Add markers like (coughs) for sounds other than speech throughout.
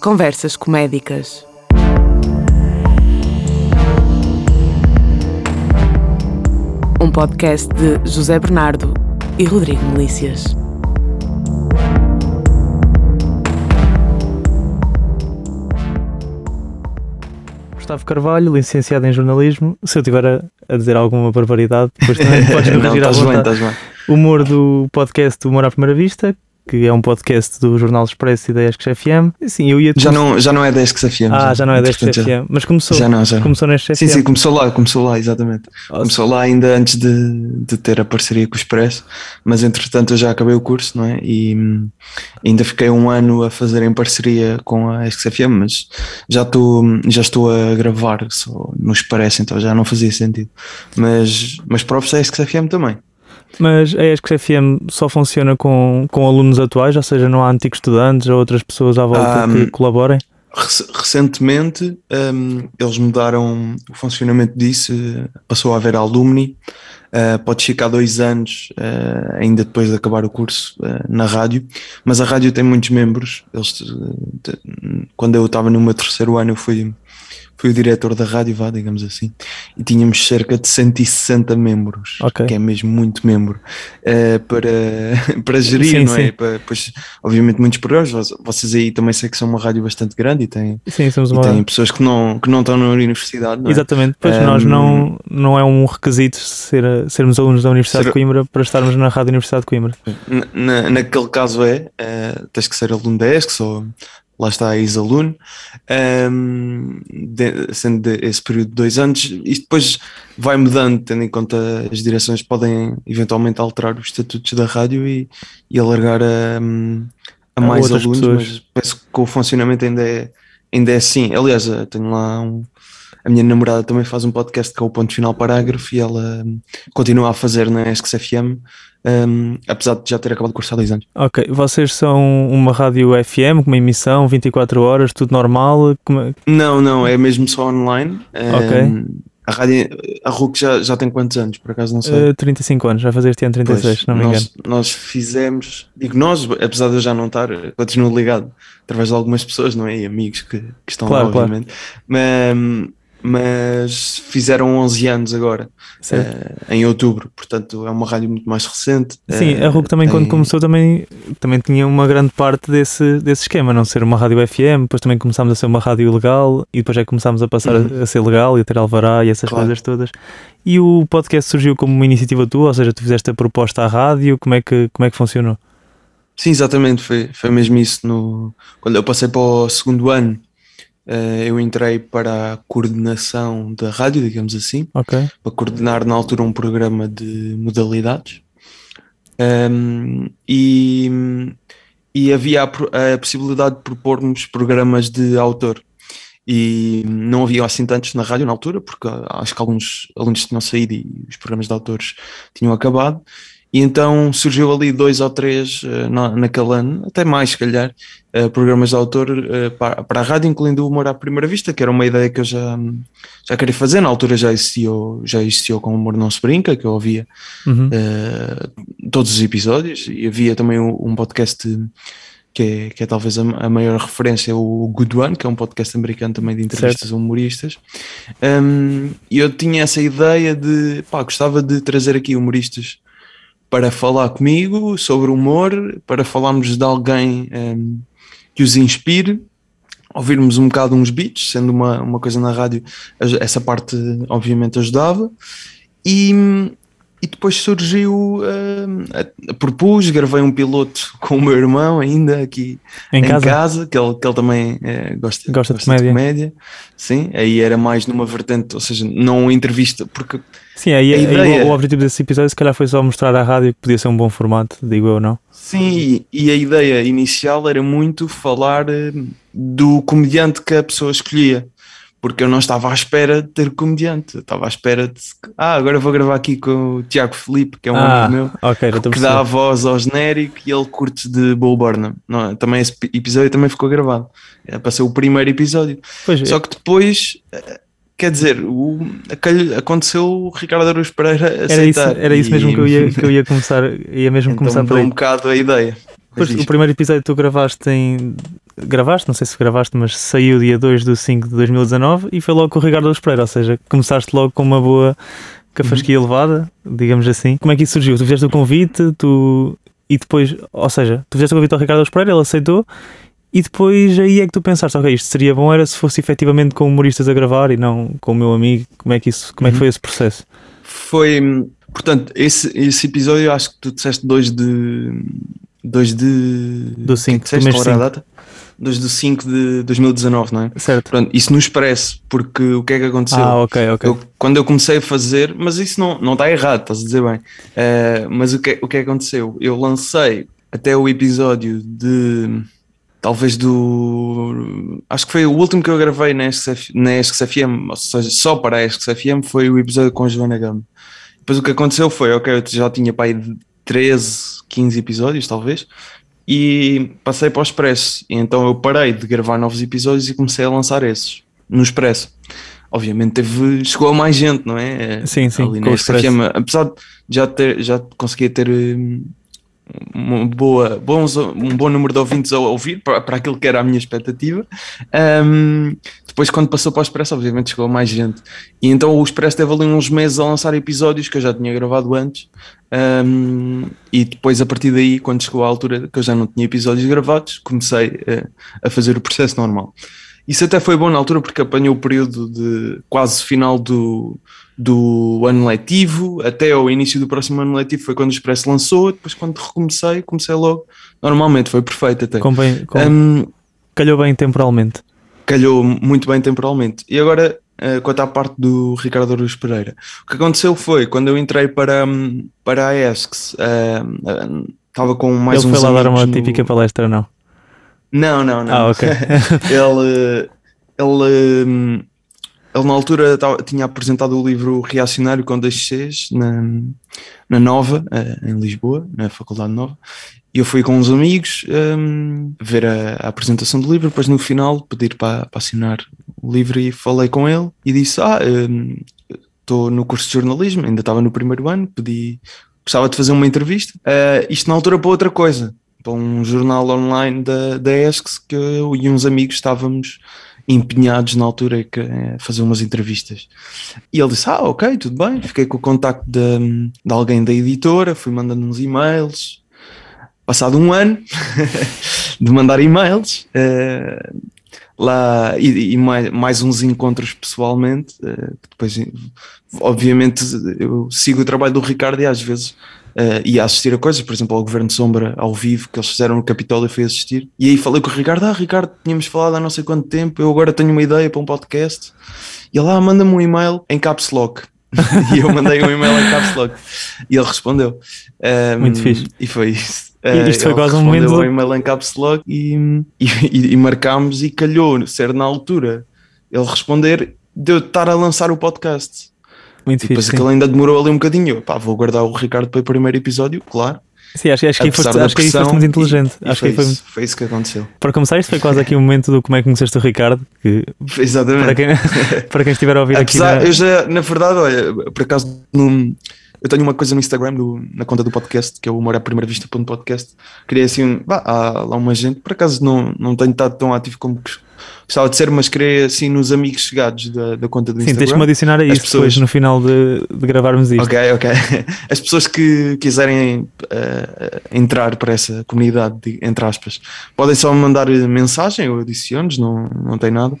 Conversas Comédicas. Um podcast de José Bernardo e Rodrigo Melícias. Gustavo Carvalho, licenciado em jornalismo. Se eu tiver a, a dizer alguma barbaridade, depois também (laughs) podes Não, corrigir à estás bem, vontade. estás bem. Humor do podcast Humor à Primeira Vista, que é um podcast do Jornal Expresso e da ESC FM. Sim, eu ia Já não, já não é 10 que se FM. Ah, já não é da ESC já- FM, mas começou, Já não, já não. começou neste Sim, FM. sim, começou lá, começou lá, exatamente. Oh, Começou lá ainda antes de, de ter a parceria com o Expresso, mas entretanto eu já acabei o curso, não é? E hum, ainda fiquei um ano a fazer em parceria com a SXFM, mas já estou, já estou a gravar só nos parece, então já não fazia sentido. Mas, mas próprios a SXFM também. Mas a ESC FM só funciona com, com alunos atuais, ou seja, não há antigos estudantes ou outras pessoas à volta Ah, que colaborem? Rec- Recentemente hum, eles mudaram o funcionamento disso, passou a haver alumni, eh, podes ficar dois anos eh, ainda depois de acabar o curso eh, na rádio, mas a rádio tem muitos membros. Eles, quando eu estava no meu terceiro ano, eu fui, fui o diretor da rádio, vá, digamos assim, e tínhamos cerca de 160 membros, Ok. que é mesmo muito membro, eh, para, (laughs) para gerir, Sim, não é? sim. Para, pois, obviamente, muitos programas. Vo- Vocês aí também sei que são uma rádio bastante grande e têm, Sim, somos uma. têm pessoas que não, que não estão na universidade, não é? Exatamente, pois Um, nós não, não é um requisito ser, sermos alunos da Universidade Ser- de Coimbra para estarmos na Rádio Universidade de Coimbra. Na, na- naquele caso é, eh, tens que ser aluno da ESC, só lá está ex-aluno, ehm, de- sendo de- esse período de dois anos, isto depois vai mudando, tendo em conta as direções podem eventualmente alterar os estatutos da rádio e, e alargar a, a A mais alunos, pessoas. mas penso que o funcionamento ainda é, ainda é assim. Aliás, eu tenho lá um. A minha namorada também faz um podcast que é o Ponto Final Parágrafo e ela hum, continua a fazer na ESC FM, hum, apesar de já ter acabado de curso há dois anos. Ok, vocês são uma rádio FM com uma emissão 24 horas, tudo normal? É- Não, não, é mesmo só online. Ok. Hum, A rádio, a RUC já, já tem quantos anos, por acaso não sei. Eh, 35 anos, vai fazer este ano 36, Pois, se não me engano. nós, nós fizemos, digo nós, apesar de eu já não estar, continuo ligado através de algumas pessoas, não é? E amigos que, que estão Claro, lá, claro. obviamente. Mas, mas fizeram 11 anos agora, eh, em outubro, portanto é uma rádio muito mais recente. Sim, eh, a RUC também quando tem- começou também, também tinha uma grande parte desse, desse esquema, não ser uma rádio FM, depois também começámos a ser uma rádio legal e depois é que começámos a passar a- Uhum. a, ser legal e a ter alvará e essas Claro. coisas todas. E o podcast surgiu como uma iniciativa tua, ou seja, tu fizeste a proposta à rádio, como é que, como é que funcionou? Sim, exatamente, foi, foi mesmo isso. No, quando eu passei para o segundo ano, eh, eu entrei para a coordenação da rádio, digamos assim, Ok, para coordenar na altura um programa de modalidades. Um, e, e havia a, a possibilidade de propormos programas de autor. E não havia assim tantos na rádio na altura, porque acho que alguns alunos tinham saído e os programas de autores tinham acabado. E então surgiu ali dois ou três eh, na, naquele ano, até mais se calhar, eh, programas de autor eh, para, para a rádio, incluindo o Humor à Primeira Vista, que era uma ideia que eu já, já queria fazer. Na altura já existiu, já existiu com o Humor Não Se Brinca, que eu ouvia Uhum. todos os episódios e havia também um, um podcast que é, que é talvez a, a maior referência, o Good One, que é um podcast americano também de entrevistas a humoristas. Um, E eu tinha essa ideia de, pá, gostava de trazer aqui humoristas para falar comigo sobre humor, para falarmos de alguém um, que os inspire, ouvirmos um bocado uns beats, sendo uma, uma coisa na rádio, essa parte obviamente ajudava. E, e depois surgiu, a- propus, gravei um piloto (laughs) com o meu irmão ainda aqui Em, casa? que, ele, que ele também eh, gosta, Gosta de comédia. Sim, aí era mais numa vertente, ou seja, não entrevista, porque Sim, aí, aí ideia- o, o objetivo desse episódio se calhar foi só mostrar à rádio que podia ser um bom formato, digo eu, não? sim, e, a ideia inicial era muito falar eh, do comediante que a pessoa escolhia. Porque eu não estava à espera de ter comediante, eu estava à espera de ah, agora vou gravar aqui com o Tiago Felipe, que é um ah, amigo meu. ok, já estou a que dá a voz ao genérico e ele curte de Bull Burnham. Não, é? também esse pi- episódio também ficou gravado. É para ser o primeiro episódio. Pois, Só que depois, eh, quer dizer, o, aconteceu o Ricardo Araújo Pereira era isso, aceitar. era isso e- mesmo que eu ia, que eu ia começar, ia mesmo então começar por mudou aí. um bocado a ideia. Pois, o primeiro episódio que tu gravaste em gravaste, não sei se gravaste, mas saiu dia 2 de 5 de 2019 e foi logo com o Ricardo Pereira, ou seja, começaste logo com uma boa cafasquia uhum. elevada, digamos assim. Como é que isso surgiu? Tu fizeste o convite, tu e depois, ou seja, tu fizeste o convite ao Ricardo Pereira, ele aceitou e depois aí é que tu pensaste, ok, isto seria bom era se fosse efetivamente com humoristas a gravar e não com o meu amigo. Como é que isso, como é que uhum. foi esse processo? Foi, portanto, esse, esse episódio acho que tu disseste 2 de 2 de do 5, que é que qual era a data? 2 de 5 de 2019, não é? Certo. Pronto, isso no Expresso, porque o que é que aconteceu? Ah, ok, ok. Eu, quando eu comecei a fazer, mas isso não, não está errado, estás a dizer bem. Uh, mas o que, o que é que aconteceu? Eu lancei até o episódio de talvez do. Acho que foi o último que eu gravei na ESC, na FM, ou seja, só para a ESC FM, foi o episódio com a Joana Gama. Depois o que aconteceu foi, ok, eu já tinha para aí 13, 15 episódios, talvez, e passei para o Expresso. E então eu parei de gravar novos episódios e comecei a lançar esses no Expresso. Obviamente teve, chegou a mais gente, não é? Sim, sim. Ali com o FM, apesar de já, ter, já conseguia ter hum, uma boa, bons, um bom número de ouvintes a ouvir para, para aquilo que era a minha expectativa. Um, depois, quando passou para o Expresso, obviamente chegou mais gente. E então o Expresso teve ali uns meses a lançar episódios que eu já tinha gravado antes. Um, e depois, a partir daí, quando chegou a altura que eu já não tinha episódios gravados, comecei a, a fazer o processo normal. Isso até foi bom na altura porque apanhou o período de quase final do, do ano letivo até ao início do próximo ano letivo foi quando o Expresso lançou, depois quando recomecei, comecei logo, normalmente foi perfeito até. Com bem, com... Um, calhou bem temporalmente. Calhou muito bem temporalmente. E agora, uh, quanto à parte do Ricardo Aruz Pereira, o que aconteceu foi, quando eu entrei para, um, para a ESCS, uh, uh, estava com mais Ele foi lá dar uma no... típica palestra, não? Não, não, não. Ah, ok. (laughs) ele... ele hum, ele na altura tinha apresentado o livro Reacionário com dois Cs na, na Nova, eh, em Lisboa, na Faculdade Nova, e eu fui com uns amigos um, ver a, a, apresentação do livro, depois no final pedir para, para assinar o livro e falei com ele e disse, ah, estou um, no curso de jornalismo, ainda estava no primeiro ano, pedi, gostava de fazer uma entrevista, uh, isto na altura para outra coisa, para um jornal online da, da que eu e uns amigos estávamos empenhados na altura a eh, fazer umas entrevistas. E ele disse: Ah, ok, tudo bem. Fiquei com o contacto de, de alguém da editora, fui mandando uns e-mails. Passado um ano (laughs) de mandar e-mails, uh, lá e, e mais, mais, uns encontros pessoalmente. Uh, depois, obviamente, eu sigo o trabalho do Ricardo e às vezes uh, ia assistir a coisas, por exemplo, ao Governo de Sombra ao vivo que eles fizeram no Capitólio e fui assistir. E aí falei com o Ricardo: Ah, Ricardo, tínhamos falado há não sei quanto tempo, eu agora tenho uma ideia para um podcast. E ele lá ah, manda-me um e-mail em caps lock. (laughs) e eu mandei um e-mail em caps lock e ele respondeu. Um, ehm, Muito fixe. E foi isso. Uh, isto foi quase um momento. um e-mail em caps lock e, (laughs) e, e, e marcámos e calhou ser na altura ele responder de eu estar a lançar o podcast. Muito e depois aquilo ainda demorou ali um bocadinho. Pá, vou guardar o Ricardo para o primeiro episódio, claro. Sim, acho, acho que, foste, acho que aí foste muito inteligente. E, acho foi, que foi, isso, foi isso que aconteceu. Para começar, isto foi quase aqui um (laughs) momento do como é que conheceste o Ricardo. Que, Exatamente. Para quem, (laughs) para quem estiver a ouvir Apesar, aqui. Na... Eu já, na verdade, olha, por acaso, num, eu tenho uma coisa no Instagram, do, na conta do podcast, que é o humor à primeira vista podcast. Criei assim, bah, há lá uma gente, por acaso não, não tenho estado tão ativo como gostava de ser, mas querer assim nos amigos chegados da, da conta do Sim, Instagram. tens que me adicionar a isso pessoas... depois no final de, de gravarmos isto. Ok, ok. (laughs) As pessoas que quiserem uh, entrar para essa comunidade, de, entre aspas, podem só mandar mensagem ou adiciones, não, não tem nada.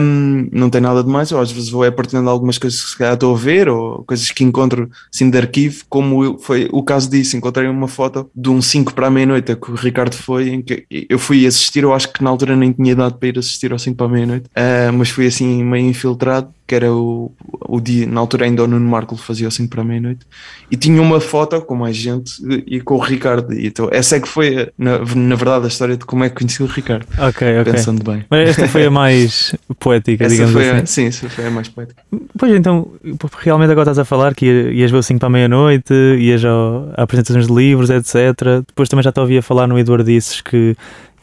Um, não tem nada de mais. Eu às vezes vou é partilhando algumas coisas que se calhar estou a ver ou coisas que encontro assim de arquivo, como eu, foi o caso disso. Encontrei uma foto de um 5 para a meia-noite que o Ricardo foi, em que eu fui assistir, eu acho que na altura nem tinha dado para ir assistir ao 5 para a meia-noite, uh, mas fui assim meio infiltrado que era o, o dia, na altura ainda o Nuno Marco fazia assim para a meia-noite, e tinha uma foto com mais gente e com o Ricardo. E então, essa é que foi, na, na verdade, a história de como é que conheci o Ricardo. Ok, ok. Pensando bem. Mas esta foi a mais (laughs) poética, essa digamos foi assim. A, sim, essa foi a mais poética. Pois então, realmente agora estás a falar que ias ver o 5 para a meia-noite, ias a apresentações de livros, etc. Depois também já te ouvia falar no Eduardo Disses que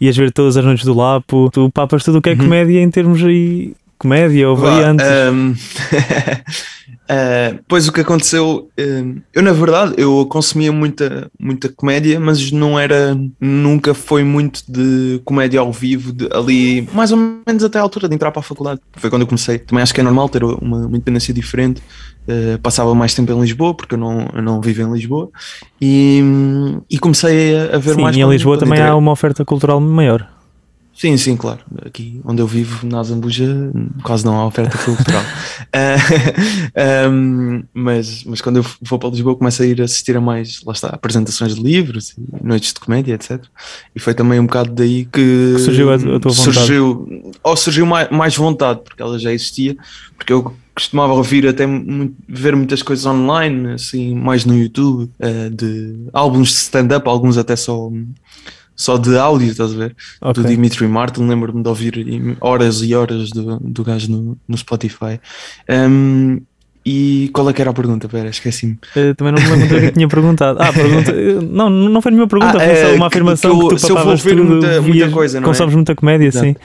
ias ver todas as noites do Lapo, tu papas tudo o que é uhum. comédia em termos aí comédia ou variantes? Um, Uh, (laughs) pois o que aconteceu, uh, eu na verdade eu consumia muita, muita comédia, mas não era, nunca foi muito de comédia ao vivo, de, ali mais ou menos até a altura de entrar para a faculdade. Foi quando eu comecei. Também acho que é normal ter uma, uma independência diferente. Uh, passava mais tempo em Lisboa, porque eu não, eu não vivo em Lisboa, e, e comecei a, a ver Sim, mais. E em Lisboa também há uma oferta cultural maior. Sim, sim, claro. Aqui onde eu vivo, na Zambuja, quase não há oferta cultural. uh, (laughs) um, mas, mas quando eu vou para Lisboa, começo a ir assistir a mais, lá está, apresentações de livros, noites de comédia, etc. E foi também um bocado daí que, que surgiu a, a, tua vontade. Surgiu, ou surgiu mais, mais vontade, porque ela já existia, porque eu costumava ouvir até muito, ver muitas coisas online, assim, mais no YouTube, uh, de álbuns de stand-up, alguns até só só de áudio, estás a ver? Okay. Do Dimitri Martin, lembro-me de ouvir horas e horas do, do gajo no, no Spotify. Um, e qual é que era a pergunta? Pera, esqueci-me. Uh, também não me lembro do que tinha perguntado. Ah, pergunta. Não, não foi nenhuma pergunta, ah, foi só uma afirmação que, que, eu, que tu se eu vou ver muita, muita coisa, não consomes é? muita comédia, Exato. sim.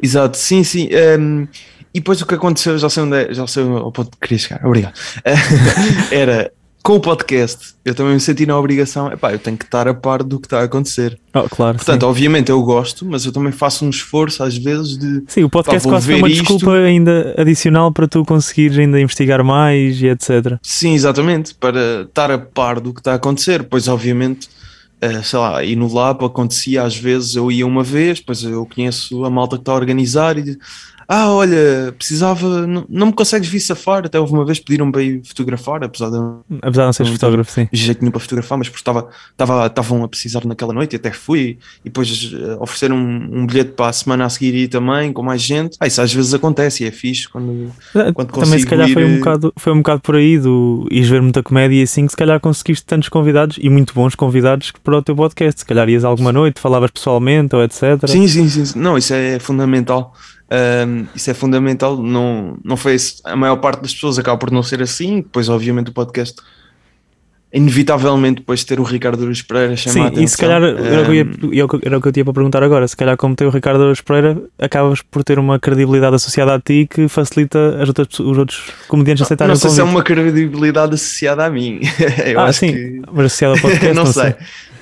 Exato, sim, sim. Um, e depois o que aconteceu, já sei onde é, já sei ao ponto que queria chegar. Obrigado. (laughs) era com o podcast, eu também me senti na obrigação, epá, eu tenho que estar a par do que está a acontecer. Oh, claro, Portanto, sim. obviamente eu gosto, mas eu também faço um esforço às vezes de. Sim, o podcast quase foi uma isto. desculpa ainda adicional para tu conseguires ainda investigar mais e etc. Sim, exatamente, para estar a par do que está a acontecer. Pois, obviamente, uh, sei lá, e no Lab acontecia às vezes, eu ia uma vez, depois eu conheço a malta que está a organizar e ah, olha, precisava, não, não me consegues vir safar, até houve uma vez pediram para ir fotografar, apesar de, apesar de não seres fotógrafo, sim. jeito nenhum para fotografar, mas porque estava, estava, estavam a precisar naquela noite e até fui, e depois uh, ofereceram um, um, bilhete para a semana a seguir e também, com mais gente, ah, isso às vezes acontece e é fixe quando, é, quando Também se calhar ir... foi, um bocado, foi um bocado por aí do ires ver muita comédia e assim, que se calhar conseguiste tantos convidados e muito bons convidados para o teu podcast, se calhar ias alguma noite, falavas pessoalmente ou etc. Sim, sim, sim, não, isso é fundamental. Um, isso é fundamental. Não, não foi a maior parte das pessoas acaba por não ser assim. Depois, obviamente, o podcast inevitavelmente depois ter o Ricardo Douros Pereira chamar Sim, a atenção. e se calhar era, o que ia, era o que eu tinha para perguntar agora. Se calhar, como tem o Ricardo Douros Pereira, acabas por ter uma credibilidade associada a ti que facilita as outras, os outros comediantes a aceitarem Não sei se é uma credibilidade associada a mim. (laughs) eu ah, acho sim, que... mas associada ao (laughs) podcast. não, não sei. sei.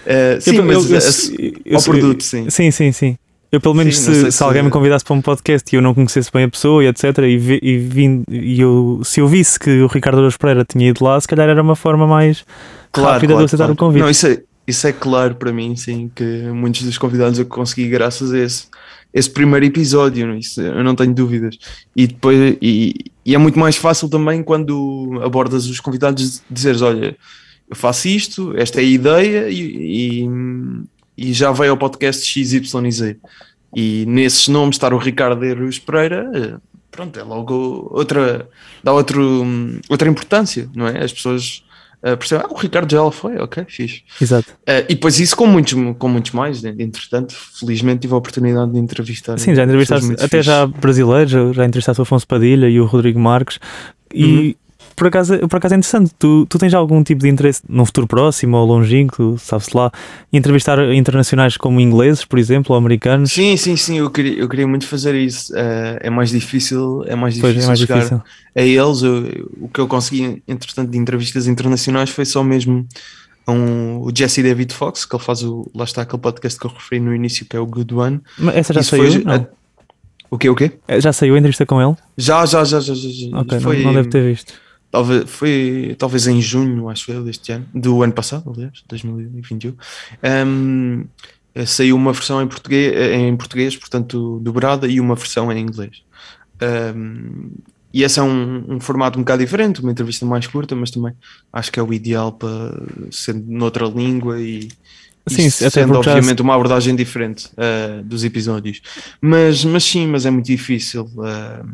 Uh, sim, eu, mas eu, eu, ao produto, sim. Sim, sim, sim. Eu, pelo menos, Sim, se, se, se, alguém me convidasse para um podcast e eu não conhecesse bem a pessoa e etc., e, vi, e, vim, e eu, se eu visse que o Ricardo Araújo Pereira tinha ido lá, se calhar era uma forma mais claro, rápida claro, de aceitar claro. o convite. Não, isso, é, isso é claro para mim, sim, que muitos dos convidados eu consegui graças a esse, esse primeiro episódio? É? Isso, eu não tenho dúvidas. E depois, e, e é muito mais fácil também quando abordas os convidados dizeres: Olha, eu faço isto, esta é a ideia, e, e e já veio ao podcast XYZ. E nesses nomes estar o Ricardo Eros Pereira, eh, pronto, é logo outra, dá outro, outra importância, não é? As pessoas uh, percebem, ah, o Ricardo já foi, ok, fixe. Exato. Uh, e depois isso com muitos, com muitos mais, né? entretanto, felizmente tive a oportunidade de entrevistar. Sim, já entrevistaste até fixe. já brasileiros, já entrevistaste o Afonso Padilha e o Rodrigo Marques, e uhum por acaso, por acaso é interessante. Tu, tu tens algum tipo de interesse num futuro próximo ou longínquo, sabe-se lá, entrevistar internacionais como ingleses, por exemplo, ou americanos? Sim, sim, sim. Eu queria, eu queria muito fazer isso. Uh, é mais difícil, é mais difícil, pois, é mais chegar difícil. a eles. Eu, o que eu consegui, entretanto, de entrevistas internacionais foi só mesmo um, o Jesse David Fox, que ele faz o. Lá está aquele podcast que eu referi no início, que é o Good One. Mas essa já isso saiu? Foi, a, o quê, o quê? Já saiu a entrevista com ele? Já, já, já, já. já. Ok, foi, não, não deve ter visto talvez, foi talvez em junho, acho eu, deste ano, do ano passado, aliás, 2021, um, saiu uma versão em português, em português, portanto, dobrada, e uma versão em inglês. Um, e esse é um, um, formato um bocado diferente, uma entrevista mais curta, mas também acho que é o ideal para ser noutra língua e, sim, sendo obviamente uma abordagem diferente uh, dos episódios. Mas, mas sim, mas é muito difícil. Uh,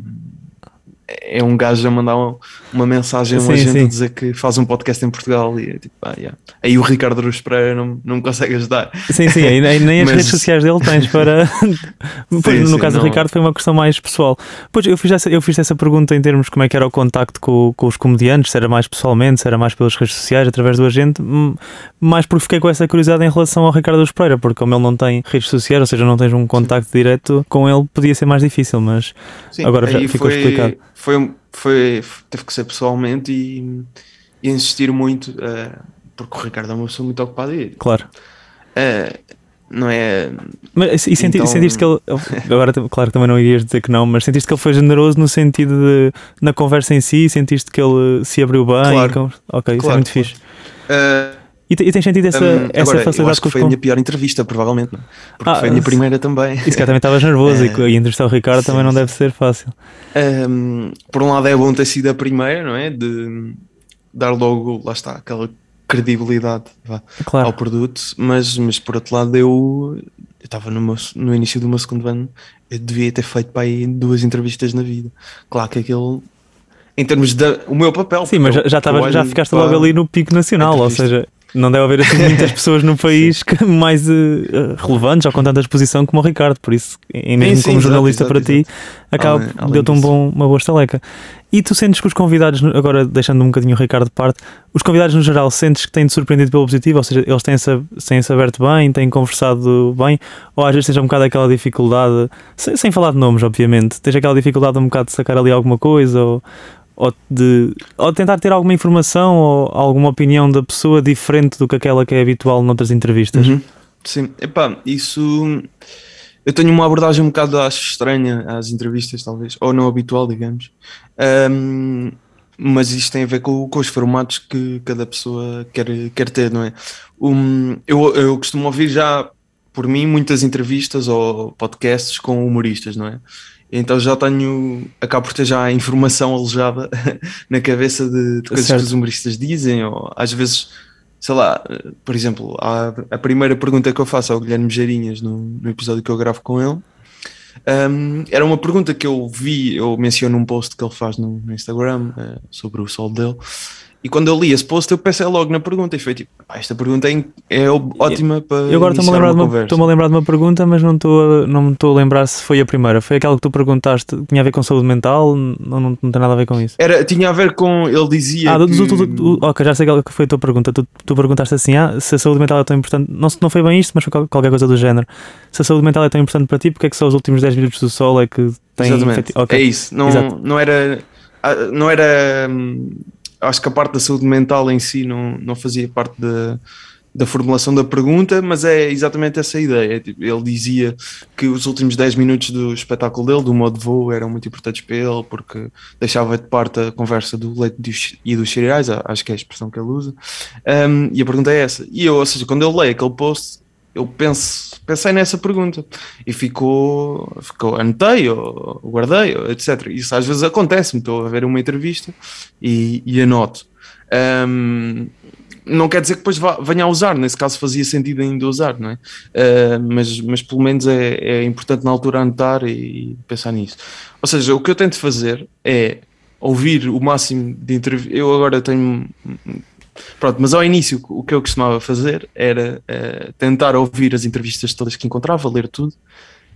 é um gajo a mandar uma, uma mensagem a uma Sim, gente sim. a dizer que faz um podcast em Portugal e é tipo, ah, yeah. aí o Ricardo Aruz Pereira não, não me consegue ajudar. Sim, sim, aí nem, nem as Mas- redes sociais dele tens para. (laughs) (laughs) Pois, no sim, caso do não- Ricardo foi uma questão mais pessoal. Pois eu fiz, essa, eu fiz essa pergunta em termos de como é que era o contacto com, com os comediantes, se era mais pessoalmente, se era mais pelas redes sociais, através do agente, mais porque fiquei com essa curiosidade em relação ao Ricardo Aruz Pereira, porque como ele não tem redes sociais, ou seja, não tens um contacto direto com ele, podia ser mais difícil, mas Sim, Agora ficou foi, explicado. Foi, foi, teve que ser pessoalmente e, e insistir muito, eh, porque o Ricardo é uma pessoa muito ocupada e claro. eh, não é. Mas, e senti, Então- sentiste que ele. Agora, claro que também não irias dizer que não, mas sentiste que ele foi generoso no sentido de. na conversa em si, sentiste que ele se abriu bem. Claro. e ok, isso é Claro, muito claro. fixe. eh, E, e tens sentido essa, hum, essa agora, eu facilidade acho com que foi a com... minha pior entrevista, provavelmente, não? porque Ah, foi a minha se- primeira também. (laughs) E se calhar também estavas nervoso e, Eh, e entrevistar o Ricardo também sim, não sim. deve ser fácil. Um, por um lado é bom ter sido a primeira, não é? De dar logo, lá está, aquela credibilidade vá, Claro. ao produto, mas, mas por outro lado eu eu estava no, meu- no início do meu segundo ano, eu devia ter feito para aí duas entrevistas na vida. Claro que aquele, em termos de o meu papel. Sim, mas já, já, eu- eu já ficaste logo ali no pico nacional, ou seja, não deve haver assim (laughs) muitas pessoas no país que mais eh, relevantes ou com tanta exposição como o Ricardo, por isso, e mesmo sim, como exato, jornalista exato, para ti, acaba deu-te um bom, uma boa estaleca. E tu sentes que os convidados, agora deixando um bocadinho o Ricardo de parte, os convidados no geral sentes que têm-te surpreendido pelo positivo, ou seja, eles têm-se têm-se aberto bem, têm conversado bem, ou às vezes tens um bocado aquela dificuldade, sem, sem falar de nomes, obviamente, tens aquela dificuldade um bocado de sacar ali alguma coisa, ou, ou de ou tentar ter alguma informação ou alguma opinião da pessoa diferente do que aquela que é habitual noutras entrevistas. Uhum. Sim, epá, isso eu tenho uma abordagem um bocado acho estranha às entrevistas, talvez, ou não habitual, digamos. Ahm, mas isto tem a ver com, com os formatos que cada pessoa quer, quer ter, não é? Um, eu, eu costumo ouvir já por mim muitas entrevistas ou podcasts com humoristas, não é? Então já tenho, acabo por ter já a informação alojada (laughs) na cabeça de, de coisas Certo. que os humoristas dizem, ou às vezes sei lá, por exemplo, a, a primeira pergunta que eu faço ao Guilherme Geirinhas no, no episódio que eu gravo com ele um, era uma pergunta que eu vi, eu menciono um post que ele faz no, no Instagram eh, sobre o sol dele. E quando eu li esse post, eu pensei logo na pergunta e foi tipo, "Pá, esta pergunta é, é ótima para. Eu agora estou-me a lembrar, de uma- conversa." estou-me a lembrar de uma pergunta, mas não estou a, não me estou a lembrar se foi a primeira. Foi aquela que tu perguntaste, tinha a ver com saúde mental? Não, não, não tem nada a ver com isso. Era, tinha a ver com. Ele dizia. Ah, que- do- ok, já sei qual que foi a tua pergunta. Tu, tu perguntaste assim: ah, se a saúde mental é tão importante. Não, não foi bem isto, mas foi qual- qualquer coisa do género. Se a saúde mental é tão importante para ti, porque é que só os últimos 10 minutos do sol é que tem. Exatamente. efeti- ok. É isso. Não, Exato. não era. ah, Não era. Acho que a parte da saúde mental em si não, não fazia parte da, da formulação da pergunta, mas é exatamente essa a ideia. Tipo, Ele dizia que os últimos 10 minutos do espetáculo dele, do modo voo, eram muito importantes para ele, porque deixava de parte a conversa do leite e dos cereais, acho que é a expressão que ele usa. Um, e a pergunta é essa. E eu, ou seja, quando eu leio aquele post, eu penso, pensei nessa pergunta e ficou, ficou anotei ou guardei, ou etc. Isso às vezes acontece-me, estou a ver uma entrevista e, e anoto. Um, não quer dizer que depois venha a usar, nesse caso fazia sentido ainda usar, não é? Uh, mas, mas pelo menos é, é importante na altura anotar e pensar nisso. Ou seja, o que eu tento fazer é ouvir o máximo de entrevistas. Eu agora tenho. Pronto, mas ao início o que eu costumava fazer era eh, tentar ouvir as entrevistas todas que encontrava, ler tudo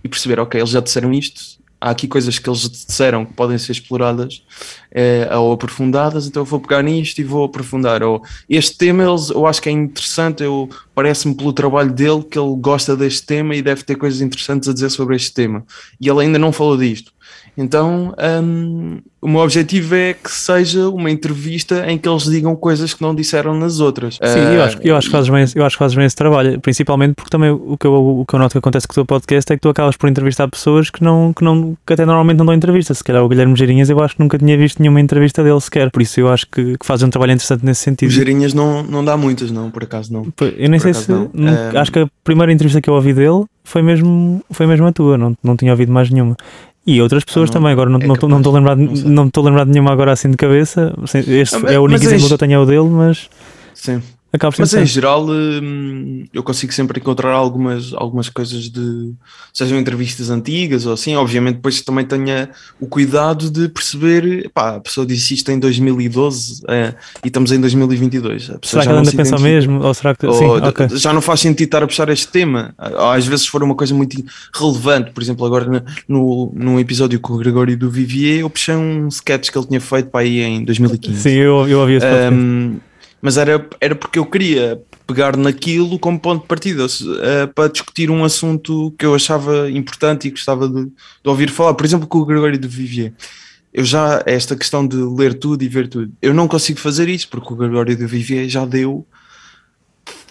e perceber, ok, eles já disseram isto, há aqui coisas que eles disseram que podem ser exploradas eh, ou aprofundadas, então eu vou pegar nisto e vou aprofundar. Ou este tema eles, eu acho que é interessante, eu parece-me pelo trabalho dele que ele gosta deste tema e deve ter coisas interessantes a dizer sobre este tema. E ele ainda não falou disto. Então, hum, o meu objetivo é que seja uma entrevista em que eles digam coisas que não disseram nas outras. Sim, eu Ah, acho, eu, acho que fazes bem, eu acho que fazes bem esse trabalho, principalmente porque também o que, eu, o que eu noto que acontece com o teu podcast é que tu acabas por entrevistar pessoas que, não, que, não, que até normalmente não dão entrevista. Se calhar o Guilherme Geirinhas eu acho que nunca tinha visto nenhuma entrevista dele sequer, por isso eu acho que, que fazes um trabalho interessante nesse sentido. Os Geirinhas não, não dá muitas, não, por acaso não. Eu nem Por sei se. não. nunca- Um, Acho que a primeira entrevista que eu ouvi dele foi mesmo, foi mesmo a tua, não, não tinha ouvido mais nenhuma. E outras pessoas não, também, agora não é não estou não estou capaz, lembrado, não não me estou lembrado de nenhuma agora assim de cabeça. Este Ah, é o único mas exemplo que eu tenho é o dele, mas Sim. Mas em geral hum, eu consigo sempre encontrar algumas, algumas coisas de sejam entrevistas antigas ou assim, obviamente depois também tenha o cuidado de perceber, pá, a pessoa disse isto em 2012 é, e estamos em 2022. A será que ela ainda pensa mesmo? Ou será que ou, sim, okay. já não faz sentido estar a puxar este tema? Às vezes for uma coisa muito relevante, por exemplo, agora no, num episódio com o Gregório do Vivier, eu puxei um sketch que ele tinha feito para aí em 2015. Sim, eu, eu ouvi esse um, mas era, era porque eu queria pegar naquilo como ponto de partida uh, para discutir um assunto que eu achava importante e gostava de, de, ouvir falar. Por exemplo, com o Gregório de Vivier. Eu já, esta questão de ler tudo e ver tudo, eu não consigo fazer isso porque o Gregório de Vivier já deu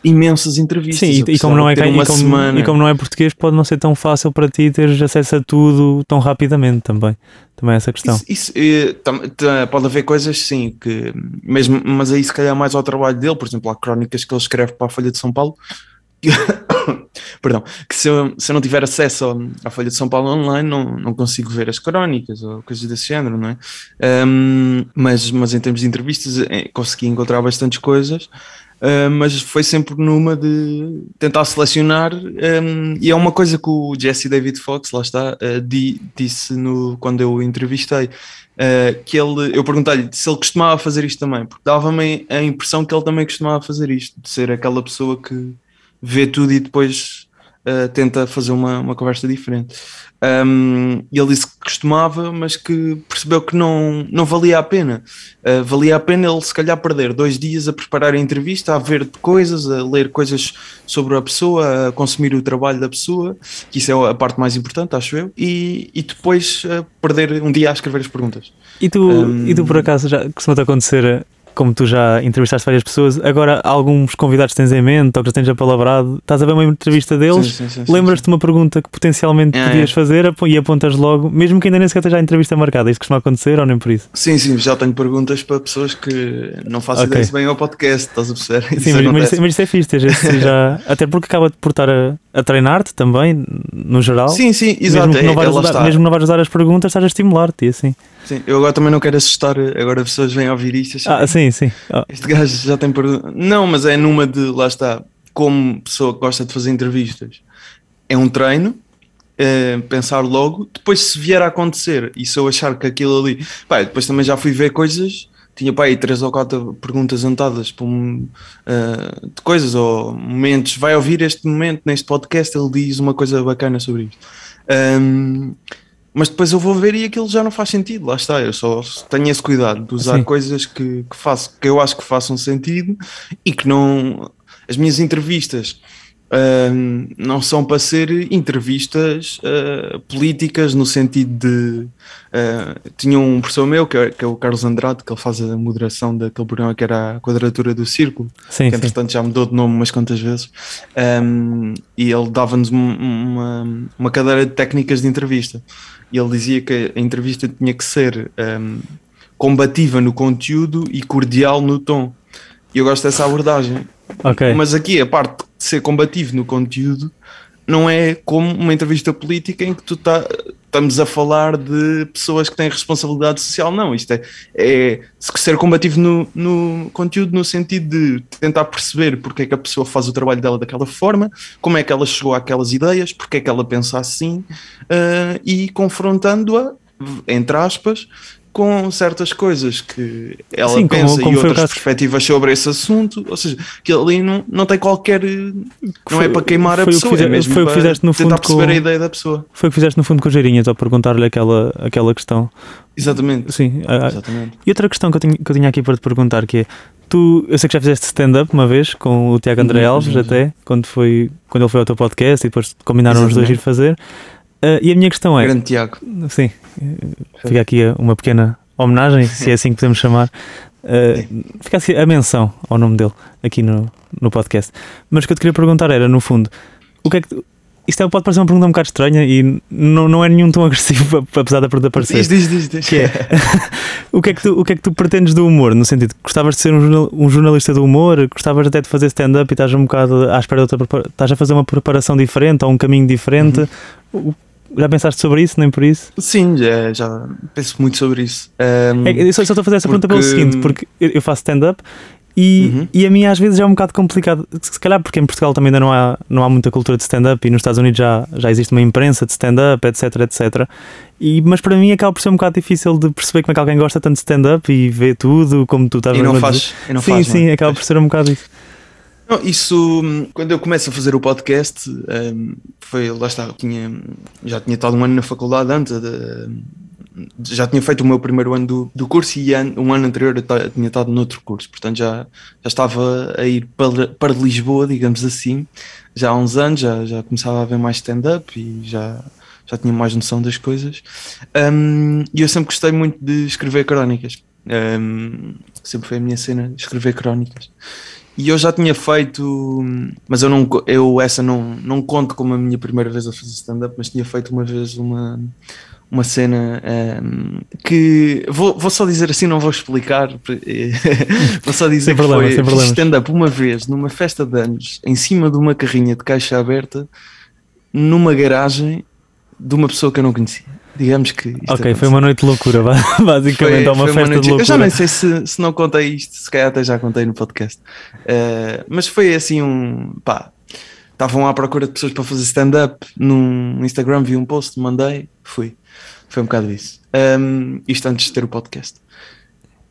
imensas entrevistas. Sim, e, e como não é, e, como, e como não é português, pode não ser tão fácil para ti teres acesso a tudo tão rapidamente também. Também é essa questão. Isso, isso é, pode haver coisas, sim, que mesmo, mas aí se calhar mais ao trabalho dele, por exemplo, há crónicas que ele escreve para a Folha de São Paulo. (coughs) perdão, que se eu, se eu não tiver acesso à Folha de São Paulo online, não, não consigo ver as crónicas ou coisas desse género, não é? Um, mas, mas em termos de entrevistas, é, consegui encontrar bastantes coisas. Uh, mas foi sempre numa de tentar selecionar, um, e é uma coisa que o Jesse David Fox, lá está, uh, di, disse no, quando eu o entrevistei, uh, que ele, eu perguntei-lhe se ele costumava fazer isto também, porque dava-me a impressão que ele também costumava fazer isto, de ser aquela pessoa que vê tudo e depois tenta fazer uma, uma conversa diferente. Um, ele disse que costumava, mas que percebeu que não, não valia a pena. Uh, valia a pena ele, se calhar, perder dois dias a preparar a entrevista, a ver coisas, a ler coisas sobre a pessoa, a consumir o trabalho da pessoa, que isso é a parte mais importante, acho eu, e, e depois uh, perder um dia a escrever as perguntas. E tu, um, e tu por acaso, já costuma-te acontecer como tu já entrevistaste várias pessoas, agora alguns convidados tens em mente ou que já tens apalavrado, estás a ver uma entrevista deles, lembras-te de uma pergunta que potencialmente é, podias é. fazer e apontas logo, mesmo que ainda nem sequer esteja a entrevista marcada. Isto costuma acontecer ou nem por isso? Sim, sim, já tenho perguntas para pessoas que não fazem okay. bem ao podcast, estás a perceber? Sim, mas, mas, mas, isso é fixe, já, (laughs) até porque acaba de portar a, a treinar-te também, no geral. Sim, sim, exato. Mesmo que não é, vais, usar, mesmo não vais usar as perguntas, estás a estimular-te assim. Sim, eu agora também não quero assustar, agora as pessoas vêm ouvir isto. Ah, sim, sim. Oh. Este gajo já tem pergunta. Não, mas é numa de, lá está, como pessoa que gosta de fazer entrevistas, é um treino, é pensar logo, depois se vier a acontecer e se eu achar que aquilo ali. Pá, depois também já fui ver coisas, tinha pá, aí três ou quatro perguntas anotadas uh, de coisas ou momentos. Vai ouvir este momento neste podcast, ele diz uma coisa bacana sobre isto. Um, mas depois eu vou ver e aquilo já não faz sentido, lá está, eu só tenho esse cuidado de usar Sim. coisas que, que faço, que eu acho que façam sentido e que não as minhas entrevistas uh, não são para ser entrevistas uh, políticas no sentido de uh, tinha um professor meu que é, que é, o Carlos Andrade que ele faz a moderação daquele programa que era a quadratura do círculo sim, que entretanto sim. já mudou de nome umas quantas vezes um, e ele dava-nos uma, uma cadeira de técnicas de entrevista e ele dizia que a entrevista tinha que ser um, combativa no conteúdo e cordial no tom. E eu gosto dessa abordagem. Okay. Mas aqui a parte de ser combativo no conteúdo não é como uma entrevista política em que tu tá, estamos a falar de pessoas que têm responsabilidade social, não. Isto é, é ser combativo no, no, conteúdo no sentido de tentar perceber porque é que a pessoa faz o trabalho dela daquela forma, como é que ela chegou àquelas ideias, porque é que ela pensa assim, uh, e confrontando-a, entre aspas, com certas coisas que ela Sim, pensa como, como e outras perspectivas sobre esse assunto, ou seja, que ali não, não tem qualquer. Não foi, é para queimar a pessoa, fizer, é mesmo foi o que fizeste no fundo com, a ideia da pessoa. Foi o que fizeste no fundo com o Geirinhas ao perguntar-lhe aquela, aquela questão. Exatamente. Sim, Exatamente. E outra questão que eu, tinha, que eu tinha aqui para te perguntar que é. Tu, eu sei que já fizeste stand-up uma vez com o Tiago André uhum, Alves, uhum. até, quando, foi, quando ele foi ao teu podcast e depois combinaram Exatamente. os dois ir fazer. Uh, e a minha questão é. Grande Tiago. Sim, fica aqui uma pequena homenagem, se é assim que podemos chamar. Uh, fica assim a menção ao nome dele aqui no, no podcast. Mas o que eu te queria perguntar era, no fundo, o que é que. Isto é, pode parecer uma pergunta um bocado estranha e não, não é nenhum tão (laughs) agressivo, apesar da pergunta parecer. Diz, diz, diz. diz. Que é, (laughs) o, que é que tu, o que é que tu pretendes do humor? No sentido, gostavas de ser um, jornal, um jornalista do humor? Gostavas até de fazer stand-up e estás um bocado à espera de outra. Estás a fazer uma preparação diferente ou um caminho diferente? Uhum. Já pensaste sobre isso, nem por isso? Sim, já, já penso muito sobre isso. Um, é, eu só, estou a fazer essa porque... pergunta pelo seguinte, porque eu faço stand-up E, Uhum. e a mim às vezes é um bocado complicado, se calhar porque em Portugal também ainda não há, não há muita cultura de stand-up e nos Estados Unidos já, já existe uma imprensa de stand-up, etc, etc. E, mas para mim acaba por ser um bocado difícil de perceber como é que alguém gosta tanto de stand-up e vê tudo como tu estás E a não dizer. faz. E não sim, faz, não sim, é? acaba por ser um bocado isso. Não, isso, hum, quando eu começo a fazer o podcast, hum, foi, lá está, tinha, já tinha estado um ano na faculdade antes, de- já tinha feito o meu primeiro ano do, do curso e um ano anterior eu tinha estado noutro curso, portanto já, já estava a ir para, para Lisboa, digamos assim, já há uns anos, já, já começava a ver mais stand-up e já, já tinha mais noção das coisas. Hum, E eu sempre gostei muito de escrever crónicas. Hum, sempre foi a minha cena, escrever crónicas. E eu já tinha feito, mas eu não eu essa não, não conto como a minha primeira vez a fazer stand-up, mas tinha feito uma vez uma, uma cena hum, que vou, vou só dizer assim, não vou explicar, (laughs) vou só dizer Sem que problema, foi stand-up uma vez numa festa de anos, em cima de uma carrinha de caixa aberta, numa garagem de uma pessoa que eu não conhecia. Digamos que isto ok, foi uma noite de loucura, ba- (laughs) basicamente, é uma foi festa noite- de loucura. Eu já nem sei se, se não contei isto, se calhar até já contei no podcast. Eh, mas foi assim um. pá, estavam à procura de pessoas para fazer stand-up no Instagram, vi um post, mandei, fui. Foi um bocado isso. Um, isto antes de ter o podcast.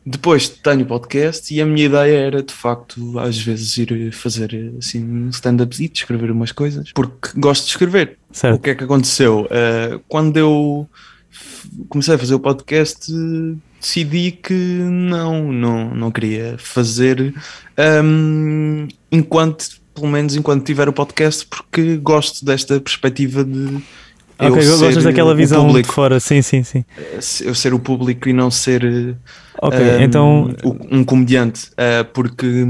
Depois tenho o podcast e a minha ideia era de facto às vezes ir fazer assim um stand-up e escrever umas coisas porque gosto de escrever. O Certo. que é que aconteceu? Uh, quando eu comecei a fazer o podcast, decidi que não, não, não queria fazer um, enquanto, pelo menos enquanto tiver o podcast, porque gosto desta perspectiva de eu Ok, ser gostas daquela o visão de público, fora, sim, sim, sim. eu ser o público e não ser Ok, um, então um comediante, uh, porque,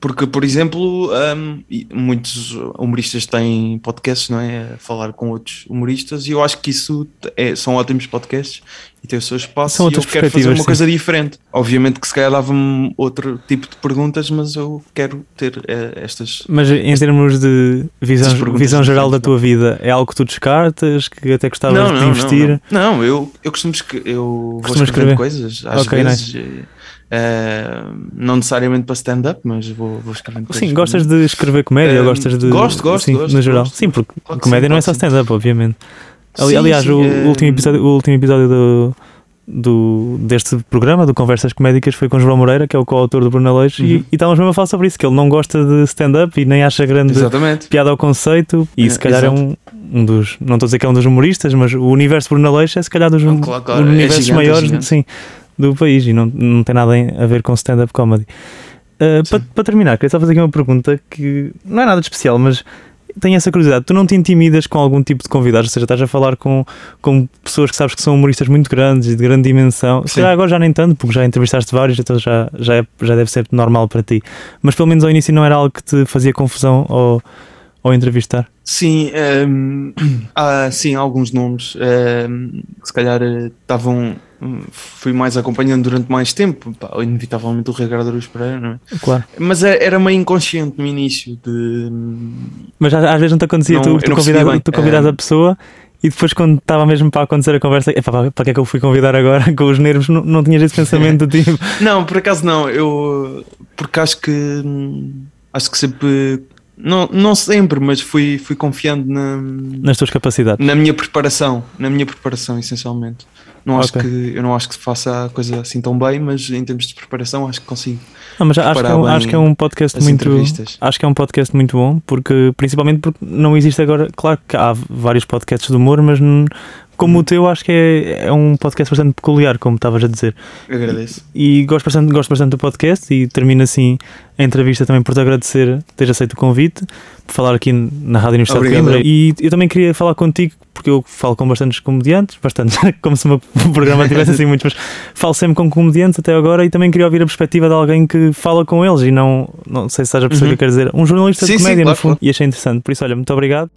porque, por exemplo, um, muitos humoristas têm podcasts, não é? A falar com outros humoristas, e eu acho que isso é- são ótimos podcasts e têm o seu espaço. São e eu quero fazer uma sim. coisa diferente. Obviamente que se calhar dava-me outro tipo de perguntas, mas eu quero ter eh, estas. Mas em termos de visão, visão geral da tua vida, é algo que tu descartas, que até gostavas de investir? Não, não, eu, eu costumo eu vou Costumas escrevendo escrever? coisas, às Ok, vezes. Eh, eh, não necessariamente para stand-up, mas vou, vou escrevendo coisas. Sim, gostas de escrever comédia Um, gostas de. gosto, gosto, sim, gosto, No geral. gosto. Sim, porque Claro comédia sim, não é só stand-up, obviamente. Sim, aliás, o, eh, último episódio, o último episódio do, do, deste programa, do Conversas Comédicas, foi com João Moreira, que é o co-autor do Bruno Aleixo, e, Uhum. e estávamos mesmo a falar sobre isso, que ele não gosta de stand-up e nem acha grande Exatamente. piada ao conceito, e É, se calhar é exato. um, um dos, não estou a dizer que é um dos humoristas, mas o universo Bruno Aleixo é se calhar dos Não, claro, claro, é universos gigante, é maiores gigante. sim, do país e não, não tem nada a ver com stand-up comedy. Uh, Sim. para, para terminar, queria só fazer aqui uma pergunta que não é nada de especial, mas tenho essa curiosidade. Tu não te intimidas com algum tipo de convidados? Ou seja, estás a falar com, com pessoas que sabes que são humoristas muito grandes e de grande dimensão. Se calhar agora já nem tanto, porque já entrevistaste vários, então já, já, é- já deve ser normal para ti. Mas pelo menos ao início não era algo que te fazia confusão ao, ao entrevistar. Sim, ehm, (clears throat) há sim, alguns nomes ehm, que se calhar eh, estavam. Hum, Fui mais acompanhando durante mais tempo, pá, inevitavelmente o Ricardo Aruz Pereira, não é? Claro. Mas é- era meio inconsciente no início de. Mas às vezes não te acontecia Não, tu, tu, bem. tu convidas Eh, a pessoa e depois quando estava mesmo para acontecer a conversa, "Epá, para, para que é que eu fui convidar agora (laughs) com os nervos? Não, não tinhas esse pensamento do tipo. (laughs) Não, por acaso não, eu. Porque acho que. hum, Acho que sempre. Não, não sempre, mas fui, fui confiando na, nas tuas capacidades. na minha preparação, na minha preparação, essencialmente. Não acho Ok. que, eu não acho que faça a coisa assim tão bem, mas em termos de preparação acho que consigo. Não, mas acho que, é um, acho que é um podcast as muito. Acho que é um podcast muito bom, porque principalmente porque não existe agora. Claro que há vários podcasts de humor, mas como o teu, acho que é, é um podcast bastante peculiar, como estavas a dizer. Agradeço. E gosto bastante, gosto bastante do podcast e termino assim a entrevista também por te agradecer teres aceito o convite, por falar aqui na Rádio Universidade Obrigado. de Coimbra. E eu também queria falar contigo, porque eu falo com bastantes comediantes, bastantes, (laughs) como se o meu (laughs) programa tivesse assim muitos, mas falo sempre com comediantes até agora e também queria ouvir a perspectiva de alguém que fala com eles e não, não sei se estás a perceber o que eu quero dizer, um jornalista Sim, de sim, comédia claro, no fundo. claro. E achei interessante. Por isso, olha, muito obrigado.